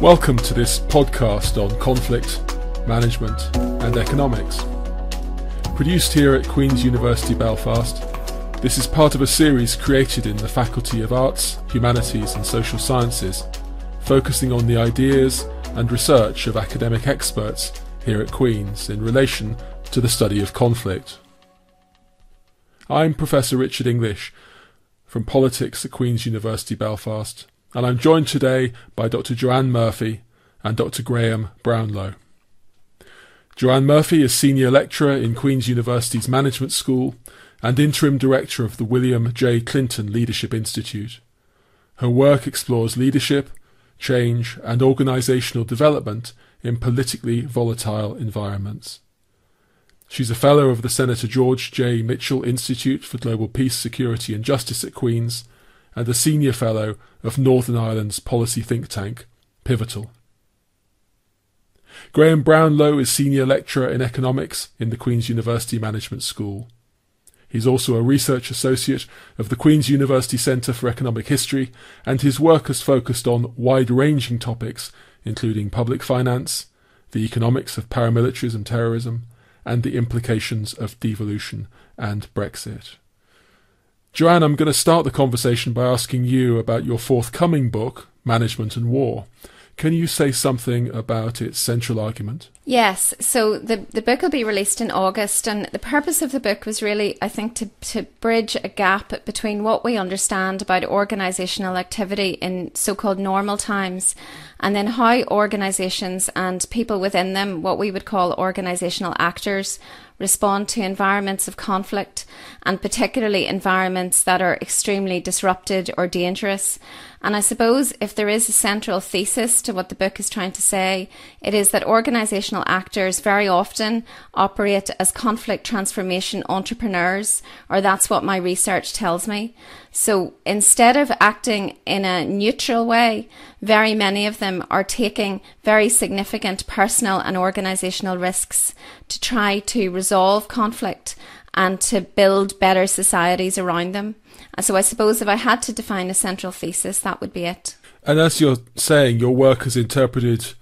Welcome to this podcast on conflict, management, and economics. Produced here at Queen's University Belfast, this is part of a series created in the Faculty of Arts, Humanities and Social Sciences, focusing on the ideas and research of academic experts here at Queen's in relation to the study of conflict. I'm Professor Richard English from Politics at Queen's University Belfast and I'm joined today by Dr. Joanne Murphy and Dr. Graham Brownlow. Joanne Murphy is Senior Lecturer in Queen's University's Management School and Interim Director of the William J. Clinton Leadership Institute. Her work explores leadership, change, and organisational development in politically volatile environments. She's a Fellow of the Senator George J. Mitchell Institute for Global Peace, Security and Justice at Queen's and a Senior Fellow of Northern Ireland's policy think tank, Pivotal. Graham Brownlow is Senior Lecturer in Economics in the Queen's University Management School. He's also a Research Associate of the Queen's University Centre for Economic History, and his work has focused on wide ranging topics including public finance, the economics of paramilitarism and terrorism, and the implications of devolution and Brexit. Joanne, I'm going to start the conversation by asking you about your forthcoming book, Management and War. Can you say something about its central argument? Yes. So the the book will be released in August, and the purpose of the book was really, I think, to to bridge a gap between what we understand about organisational activity in so-called normal times, and then how organisations and people within them, what we would call organisational actors, respond to environments of conflict and particularly environments that are extremely disrupted or dangerous. And I suppose if there is a central thesis to what the book is trying to say, it is that organisational actors very often operate as conflict transformation entrepreneurs, or that's what my research tells me. So instead of acting in a neutral way, very many of them are taking very significant personal and organisational risks to try to resolve conflict and to build better societies around them. And so I suppose if I had to define a central thesis, that would be it. And as you're saying, your work has interpreted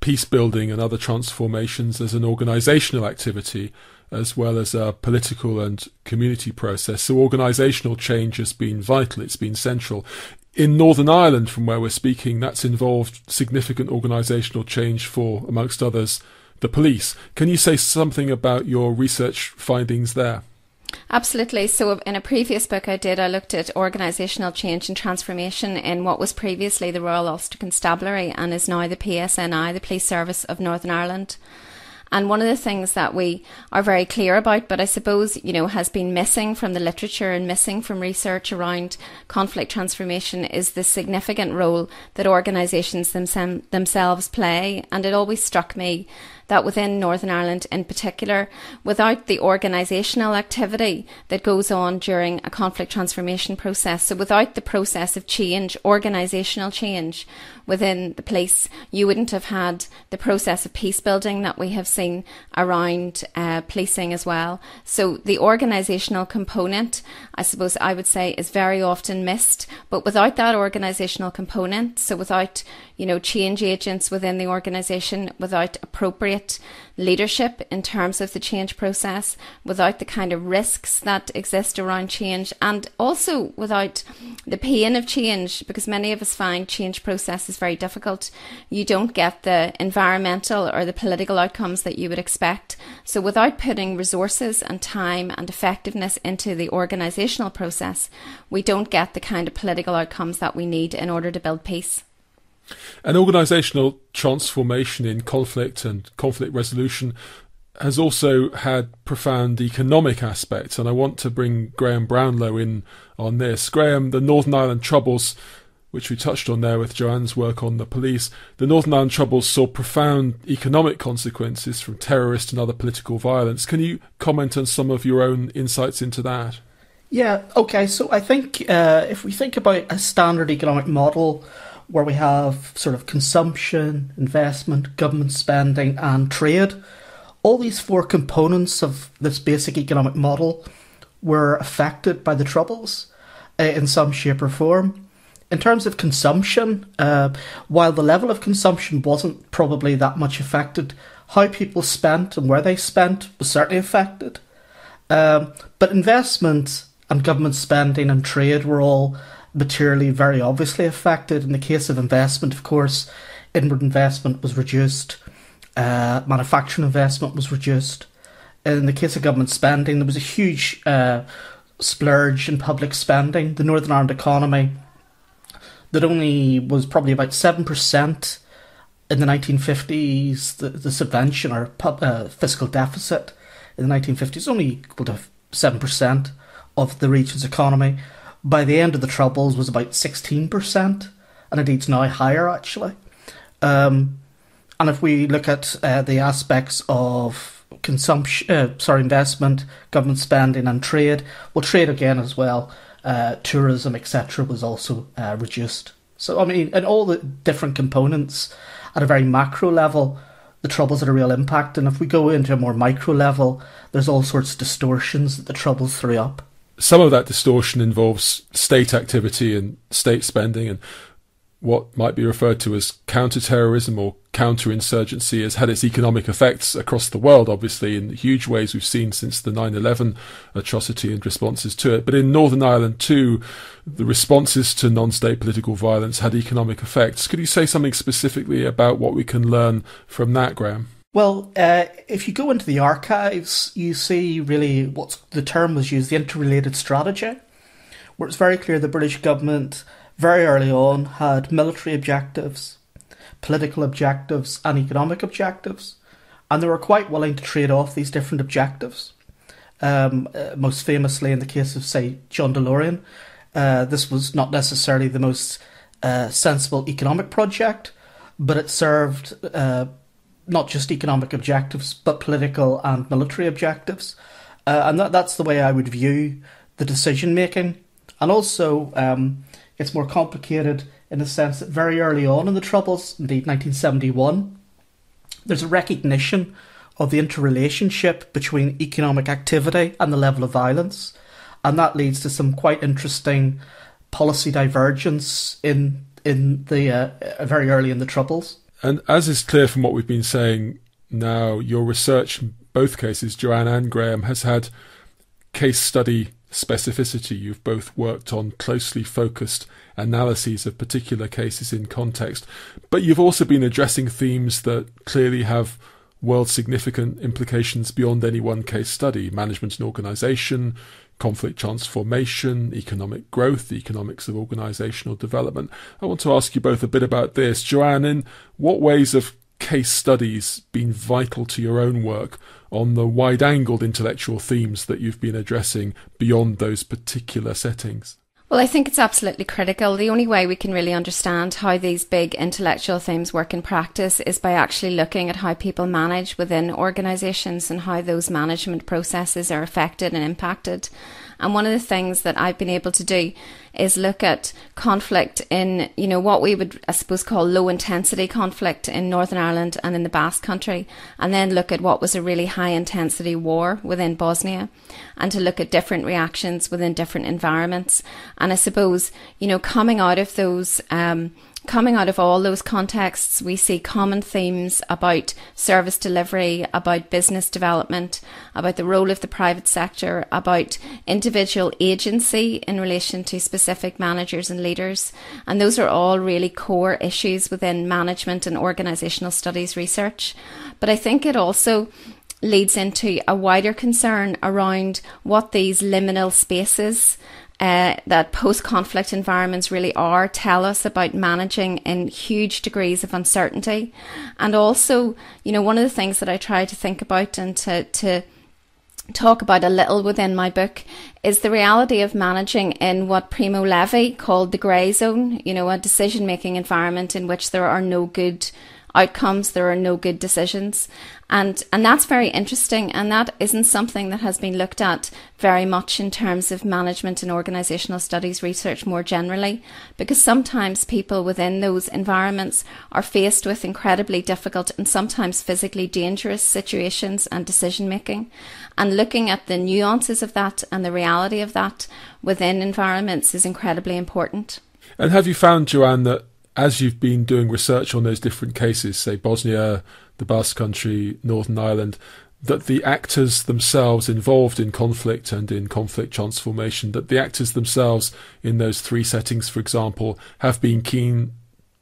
peace building and other transformations as an organisational activity as well as a political and community process. So organisational change has been vital, it's been central. In Northern Ireland, from where we're speaking, that's involved significant organisational change for, amongst others, the police. Can you say something about your research findings there? Absolutely. So, in a previous book I did, I looked at organisational change and transformation in what was previously the Royal Ulster Constabulary and is now the PSNI, the Police Service of Northern Ireland. And one of the things that we are very clear about, but I suppose, you know, has been missing from the literature and missing from research around conflict transformation is the significant role that organisations themse- themselves play. And it always struck me that within Northern Ireland in particular, without the organisational activity that goes on during a conflict transformation process, so without the process of change, organisational change within the police, you wouldn't have had the process of peace building that we have seen around uh, policing as well. So the organisational component, I suppose I would say, is very often missed. But without that organisational component, so without you know change agents within the organisation, without appropriate leadership in terms of the change process, without the kind of risks that exist around change, and also without the pain of change, because many of us find change process is very difficult. You don't get the environmental or the political outcomes that you would expect. So, without putting resources and time and effectiveness into the organisational process, we don't get the kind of political outcomes that we need in order to build peace. An organisational transformation in conflict and conflict resolution has also had profound economic aspects, and I want to bring Graham Brownlow in on this. Graham, the Northern Ireland Troubles, which we touched on there with Joanne's work on the police, the Northern Ireland Troubles saw profound economic consequences from terrorist and other political violence. Can you comment on some of your own insights into that? Yeah, okay, so I think uh, if we think about a standard economic model, where we have sort of consumption, investment, government spending, and trade. All these four components of this basic economic model were affected by the Troubles uh, in some shape or form. in terms of consumption, uh, while the level of consumption wasn't probably that much affected, how people spent and where they spent was certainly affected. Um, but investment and government spending and trade were all materially very obviously affected. In the case of investment, of course, inward investment was reduced, uh, manufacturing investment was reduced. In the case of government spending, there was a huge uh, splurge in public spending. The Northern Ireland economy that only was probably about 7% in the 1950s, the, the subvention or pub, uh, fiscal deficit in the 1950s only equal to 7% of the region's economy. By the end of the Troubles was about 16%, and indeed it's now higher actually. Um, and if we look at uh, the aspects of consumption, uh, sorry, investment, government spending, and trade, well, trade again as well uh, tourism, etc., was also uh, reduced. So, I mean, and all the different components at a very macro level, the troubles had a real impact. And if we go into a more micro level, there's all sorts of distortions that the troubles threw up. Some of that distortion involves state activity and state spending, and what might be referred to as counterterrorism or counterinsurgency has had its economic effects across the world, obviously, in huge ways we've seen since the 9 11 atrocity and responses to it. But in Northern Ireland, too, the responses to non state political violence had economic effects. Could you say something specifically about what we can learn from that, Graham? Well, uh, if you go into the archives, you see really what the term was used the interrelated strategy, where it's very clear the British government very early on had military objectives, political objectives, and economic objectives, and they were quite willing to trade off these different objectives. Um, uh, most famously, in the case of, say, John DeLorean, uh, this was not necessarily the most uh, sensible economic project, but it served uh, not just economic objectives, but political and military objectives. Uh, and that, that's the way I would view the decision making. And also, um, it's more complicated in the sense that very early on in the Troubles, indeed 1971, there's a recognition of the interrelationship between economic activity and the level of violence. And that leads to some quite interesting policy divergence in in the uh, very early in the Troubles. And as is clear from what we've been saying now, your research in both cases, Joanne and Graham, has had case study specificity. You've both worked on closely focused analyses of particular cases in context, but you've also been addressing themes that clearly have world significant implications beyond any one case study management and organization, conflict transformation, economic growth, the economics of organizational development. I want to ask you both a bit about this. Joanne, in what ways have case studies been vital to your own work on the wide angled intellectual themes that you've been addressing beyond those particular settings? Well, I think it's absolutely critical. The only way we can really understand how these big intellectual themes work in practice is by actually looking at how people manage within organisations and how those management processes are affected and impacted. And one of the things that I've been able to do is look at conflict in, you know, what we would, I suppose, call low intensity conflict in Northern Ireland and in the Basque Country, and then look at what was a really high intensity war within Bosnia, and to look at different reactions within different environments. And I suppose, you know, coming out of those, um, coming out of all those contexts, we see common themes about service delivery, about business development, about the role of the private sector, about individual agency in relation to specific managers and leaders. And those are all really core issues within management and organisational studies research. But I think it also leads into a wider concern around what these liminal spaces uh, that post conflict environments really are tell us about managing in huge degrees of uncertainty. And also, you know, one of the things that I try to think about and to, to talk about a little within my book is the reality of managing in what Primo Levi called the grey zone, you know, a decision making environment in which there are no good outcomes, there are no good decisions. And, and that's very interesting. And that isn't something that has been looked at very much in terms of management and organisational studies research more generally, because sometimes people within those environments are faced with incredibly difficult and sometimes physically dangerous situations and decision making. And looking at the nuances of that and the reality of that within environments is incredibly important. And have you found, Joanne, that as you've been doing research on those different cases, say Bosnia, the Basque Country, Northern Ireland, that the actors themselves involved in conflict and in conflict transformation, that the actors themselves in those three settings, for example, have been keen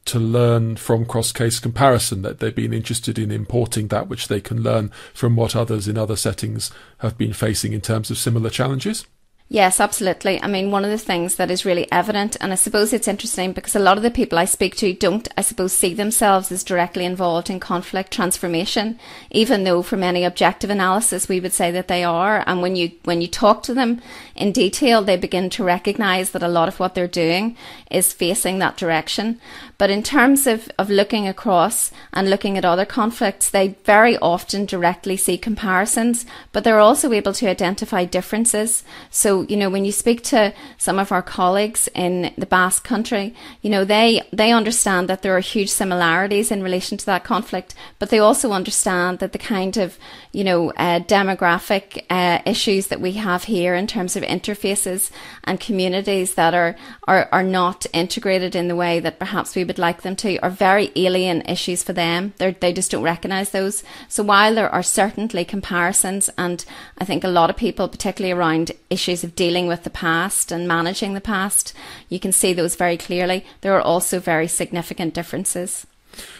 to learn from cross case comparison, that they've been interested in importing that which they can learn from what others in other settings have been facing in terms of similar challenges? Yes, absolutely. I mean, one of the things that is really evident, and I suppose it's interesting because a lot of the people I speak to don't, I suppose, see themselves as directly involved in conflict transformation, even though from any objective analysis we would say that they are. And when you, when you talk to them in detail, they begin to recognize that a lot of what they're doing is facing that direction. But in terms of, of looking across and looking at other conflicts, they very often directly see comparisons, but they're also able to identify differences. So you know, when you speak to some of our colleagues in the Basque country, you know, they, they understand that there are huge similarities in relation to that conflict, but they also understand that the kind of, you know, uh, demographic uh, issues that we have here in terms of interfaces and communities that are, are, are not integrated in the way that perhaps we would like them to are very alien issues for them. They're, they just don't recognise those. So while there are certainly comparisons, and I think a lot of people, particularly around issues of dealing with the past and managing the past, you can see those very clearly. There are also very significant differences.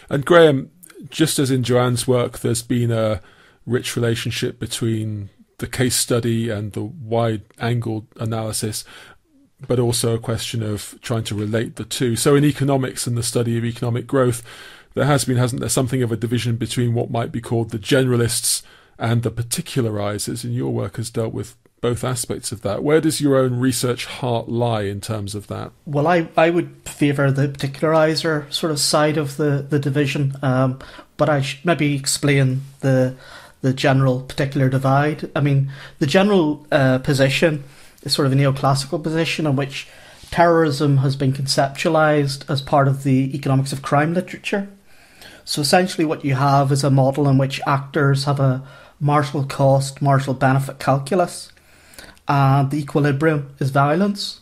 And Graham, just as in Joanne's work, there's been a rich relationship between the case study and the wide angled analysis, but also a question of trying to relate the two. So in economics and the study of economic growth, there has been, hasn't there, something of a division between what might be called the generalists and the particularizers, and your work has dealt with both aspects of that. Where does your own research heart lie in terms of that? Well, I, I would favour the particularizer sort of side of the, the division, um, but I should maybe explain the the general particular divide. I mean, the general uh, position is sort of a neoclassical position in which terrorism has been conceptualized as part of the economics of crime literature. So essentially, what you have is a model in which actors have a marginal cost, marginal benefit calculus, and the equilibrium is violence.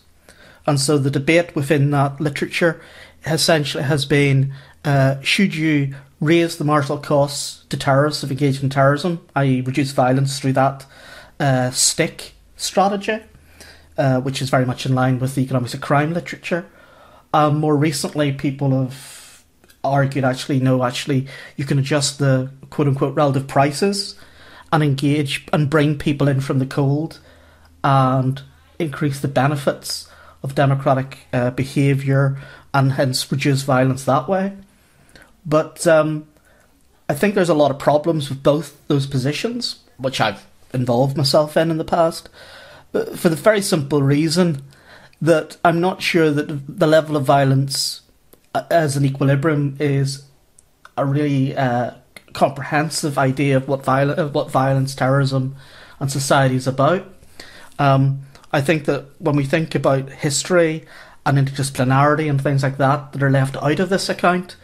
And so the debate within that literature essentially has been uh, should you raise the marginal costs to terrorists of engaging in terrorism, i.e., reduce violence through that uh, stick strategy, uh, which is very much in line with the economics of crime literature. Um, more recently, people have argued actually, no, actually, you can adjust the quote unquote relative prices and engage and bring people in from the cold and increase the benefits of democratic uh, behaviour and hence reduce violence that way. But um, I think there's a lot of problems with both those positions, which I've involved myself in in the past, uh, for the very simple reason that I'm not sure that the level of violence uh, as an equilibrium is a really uh, comprehensive idea of what, viol- of what violence, terrorism, and society is about. Um, I think that when we think about history and interdisciplinarity and things like that that are left out of this account,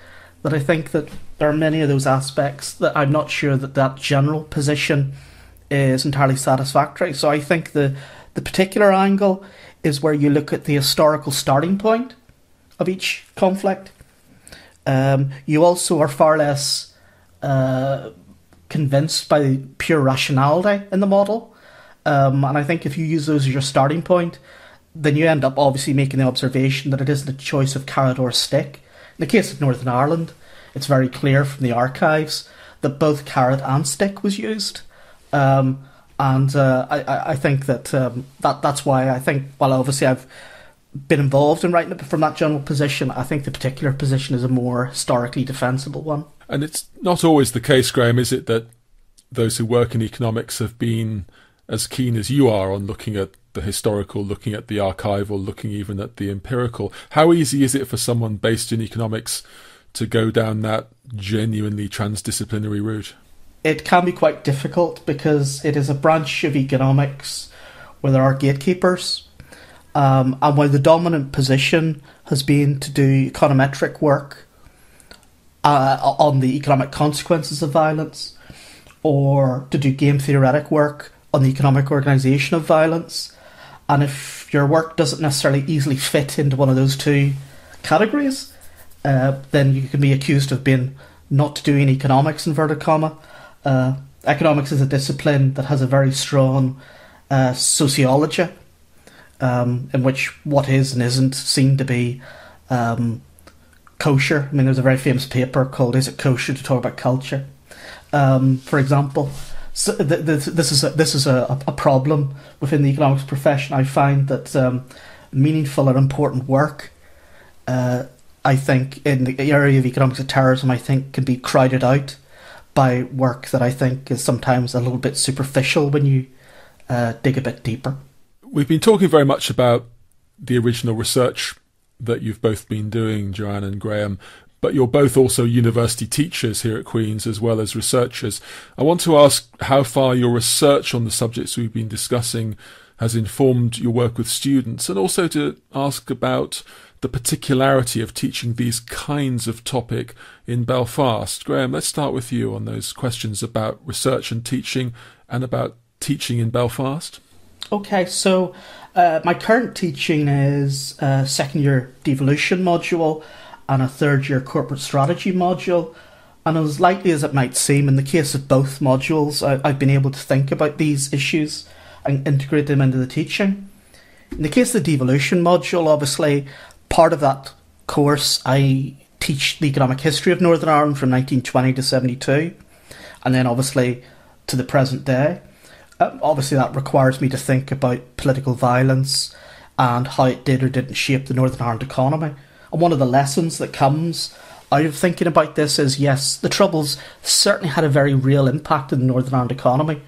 that I think that there are many of those aspects that I'm not sure that that general position is entirely satisfactory. So I think the the particular angle is where you look at the historical starting point of each conflict. Um, you also are far less uh, convinced by pure rationality in the model um, and I think if you use those as your starting point, then you end up obviously making the observation that it isn't a choice of carrot or stick. In the case of Northern Ireland, it's very clear from the archives that both carrot and stick was used. Um, and uh, I, I think that um, that that's why I think, well, obviously I've been involved in writing it but from that general position. I think the particular position is a more historically defensible one. And it's not always the case, Graham, is it, that those who work in economics have been as keen as you are on looking at the historical, looking at the archival, looking even at the empirical. How easy is it for someone based in economics to go down that genuinely transdisciplinary route? It can be quite difficult because it is a branch of economics where there are gatekeepers. Um, and where the dominant position has been to do econometric work uh, on the economic consequences of violence, or to do game theoretic work on the economic organisation of violence And if your work doesn't necessarily easily fit into one of those two categories, uh, then you can be accused of being not doing economics, inverted comma. Uh, economics is a discipline that has a very strong uh, sociology, um, in which what is and isn't seen to be um, kosher. I mean, there's a very famous paper called "Is It Kosher to Talk About Culture?" Um, for example. So th- th- this is a, this is a, a problem within the economics profession. I find that um, meaningful and important work, uh, I think, in the area of economics of terrorism, I think can be crowded out by work that I think is sometimes a little bit superficial when you uh, dig a bit deeper. We've been talking very much about the original research that you've both been doing, Joanne and Graham, but you're both also university teachers here at Queen's as well as researchers. I want to ask how far your research on the subjects we've been discussing has informed your work with students, and also to ask about the particularity of teaching these kinds of topic in Belfast. Graham, let's start with you on those questions about research and teaching and about teaching in Belfast. Okay, so uh, my current teaching is a second year devolution module and a third year corporate strategy module. And as likely as it might seem, in the case of both modules, I, I've been able to think about these issues and integrate them into the teaching. In the case of the devolution module, obviously, part of that course, I teach the economic history of Northern Ireland from 1920 to 72, and then obviously to the present day. Uh, obviously, that requires me to think about political violence and how it did or didn't shape the Northern Ireland economy. And one of the lessons that comes out of thinking about this is yes, the Troubles certainly had a very real impact in the Northern Ireland economy.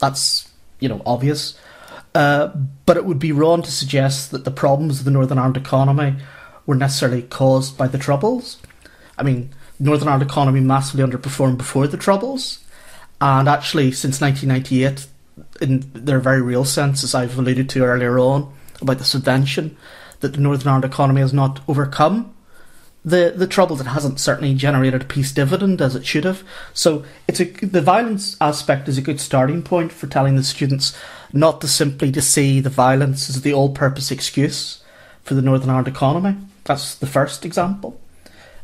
That's, you know, obvious. Uh, but it would be wrong to suggest that the problems of the Northern Ireland economy were necessarily caused by the Troubles. I mean, Northern Ireland economy massively underperformed before the Troubles, and actually since 1998, in their very real sense, as I've alluded to earlier on about the subvention, that the Northern Ireland economy has not overcome the the troubles. It hasn't certainly generated a peace dividend as it should have. So it's a the violence aspect is a good starting point for telling the students not to simply to see the violence as the all-purpose excuse for the Northern Ireland economy. That's the first example.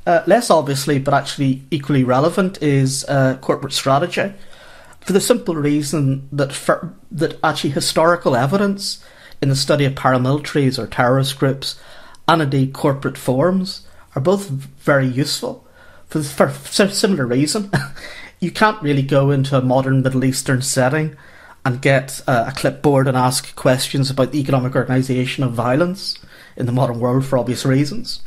Uh, less obviously, but actually equally relevant, is uh, corporate strategy, for the simple reason that for, that actually historical evidence in the study of paramilitaries or terrorist groups, and indeed corporate forms, are both very useful. For, for similar reason, you can't really go into a modern Middle Eastern setting and get a clipboard and ask questions about the economic organisation of violence in the modern world for obvious reasons.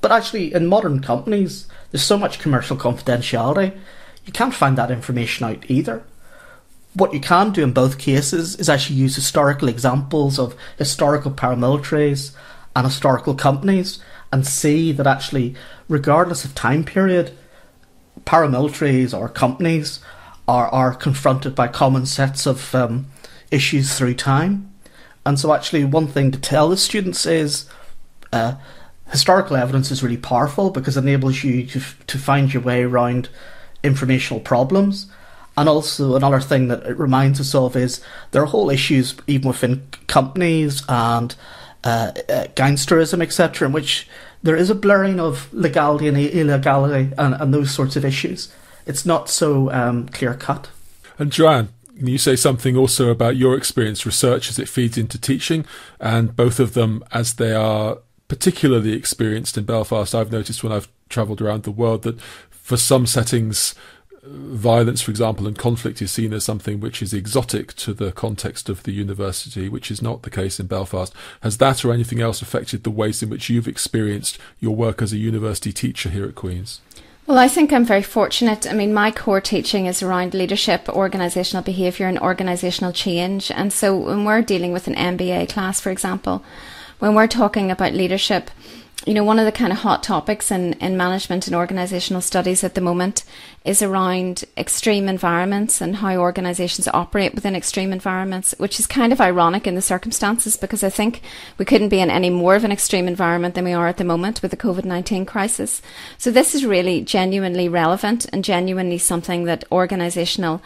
But actually, in modern companies, there's so much commercial confidentiality, you can't find that information out either. What you can do in both cases is actually use historical examples of historical paramilitaries and historical companies and see that actually, regardless of time period, paramilitaries or companies are, are confronted by common sets of um, issues through time. And so, actually, one thing to tell the students is uh, historical evidence is really powerful because it enables you to, to find your way around informational problems. And also, another thing that it reminds us of is there are whole issues, even within companies and uh, uh, gangsterism, etc., in which there is a blurring of legality and illegality and, and those sorts of issues. It's not so um, clear cut. And Joanne, you say something also about your experience research as it feeds into teaching, and both of them as they are particularly experienced in Belfast. I've noticed when I've travelled around the world that for some settings, violence, for example, and conflict is seen as something which is exotic to the context of the university, which is not the case in Belfast. Has that or anything else affected the ways in which you've experienced your work as a university teacher here at Queen's? Well, I think I'm very fortunate. I mean, my core teaching is around leadership, organisational behaviour, and organisational change. And so when we're dealing with an MBA class, for example, when we're talking about leadership, you know, one of the kind of hot topics in, in management and organisational studies at the moment is around extreme environments and how organisations operate within extreme environments, which is kind of ironic in the circumstances because I think we couldn't be in any more of an extreme environment than we are at the moment with the COVID 19 crisis. So this is really genuinely relevant and genuinely something that organisational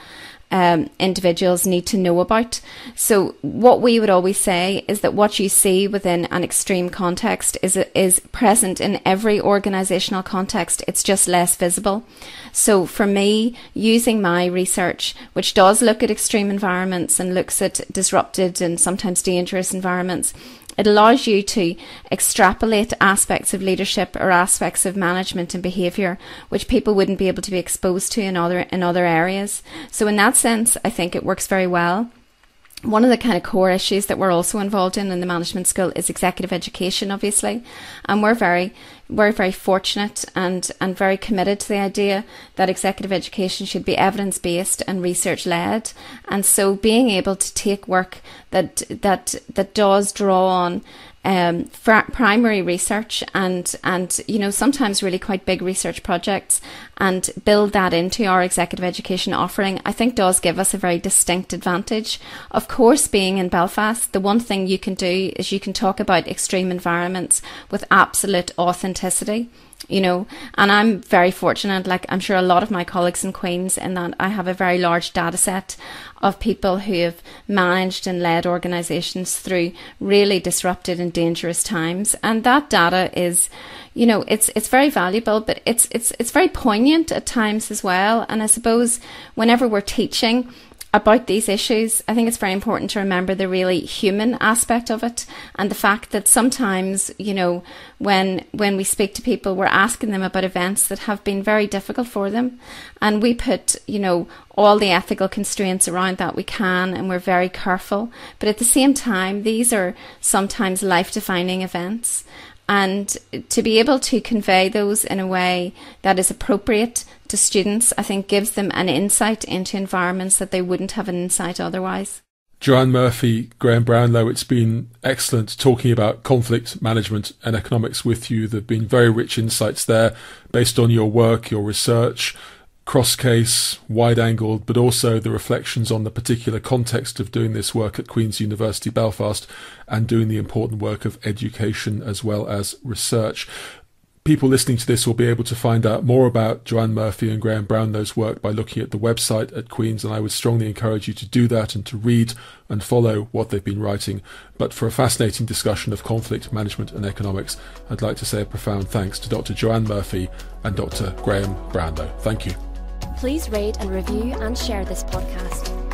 um, individuals need to know about. So, what we would always say is that what you see within an extreme context is is present in every organizational context. It's just less visible. So, for me, using my research, which does look at extreme environments and looks at disrupted and sometimes dangerous environments, it allows you to extrapolate aspects of leadership or aspects of management and behaviour which people wouldn't be able to be exposed to in other in other areas. So in that sense, I think it works very well one of the kind of core issues that we're also involved in in the management school is executive education, obviously, and we're very we're very fortunate and and very committed to the idea that executive education should be evidence based and research led, and so being able to take work that that that does draw on um, primary research and and you know sometimes really quite big research projects and build that into our executive education offering I think does give us a very distinct advantage. Of course being in Belfast the one thing you can do is you can talk about extreme environments with absolute authenticity you know, and I'm very fortunate, like I'm sure a lot of my colleagues in Queen's, in that I have a very large data set of people who have managed and led organisations through really disrupted and dangerous times. And that data is, you know, it's it's very valuable, but it's it's it's very poignant at times as well. And I suppose whenever we're teaching, about these issues, I think it's very important to remember the really human aspect of it and the fact that sometimes, you know, when when we speak to people, we're asking them about events that have been very difficult for them, and we put, you know, all the ethical constraints around that we can, and we're very careful. But at the same time, these are sometimes life-defining events, and to be able to convey those in a way that is appropriate to students, I think gives them an insight into environments that they wouldn't have an insight otherwise. Joanne Murphy, Graham Brownlow, it's been excellent talking about conflict management and economics with you. There have been very rich insights there based on your work, your research, cross case, wide angled, but also the reflections on the particular context of doing this work at Queen's University Belfast and doing the important work of education as well as research. People listening to this will be able to find out more about Joanne Murphy and Graham Brownlow's work by looking at the website at Queen's, and I would strongly encourage you to do that and to read and follow what they've been writing. But for a fascinating discussion of conflict management and economics, I'd like to say a profound thanks to Dr. Joanne Murphy and Dr. Graham Brownlow. Thank you. Please rate and review and share this podcast.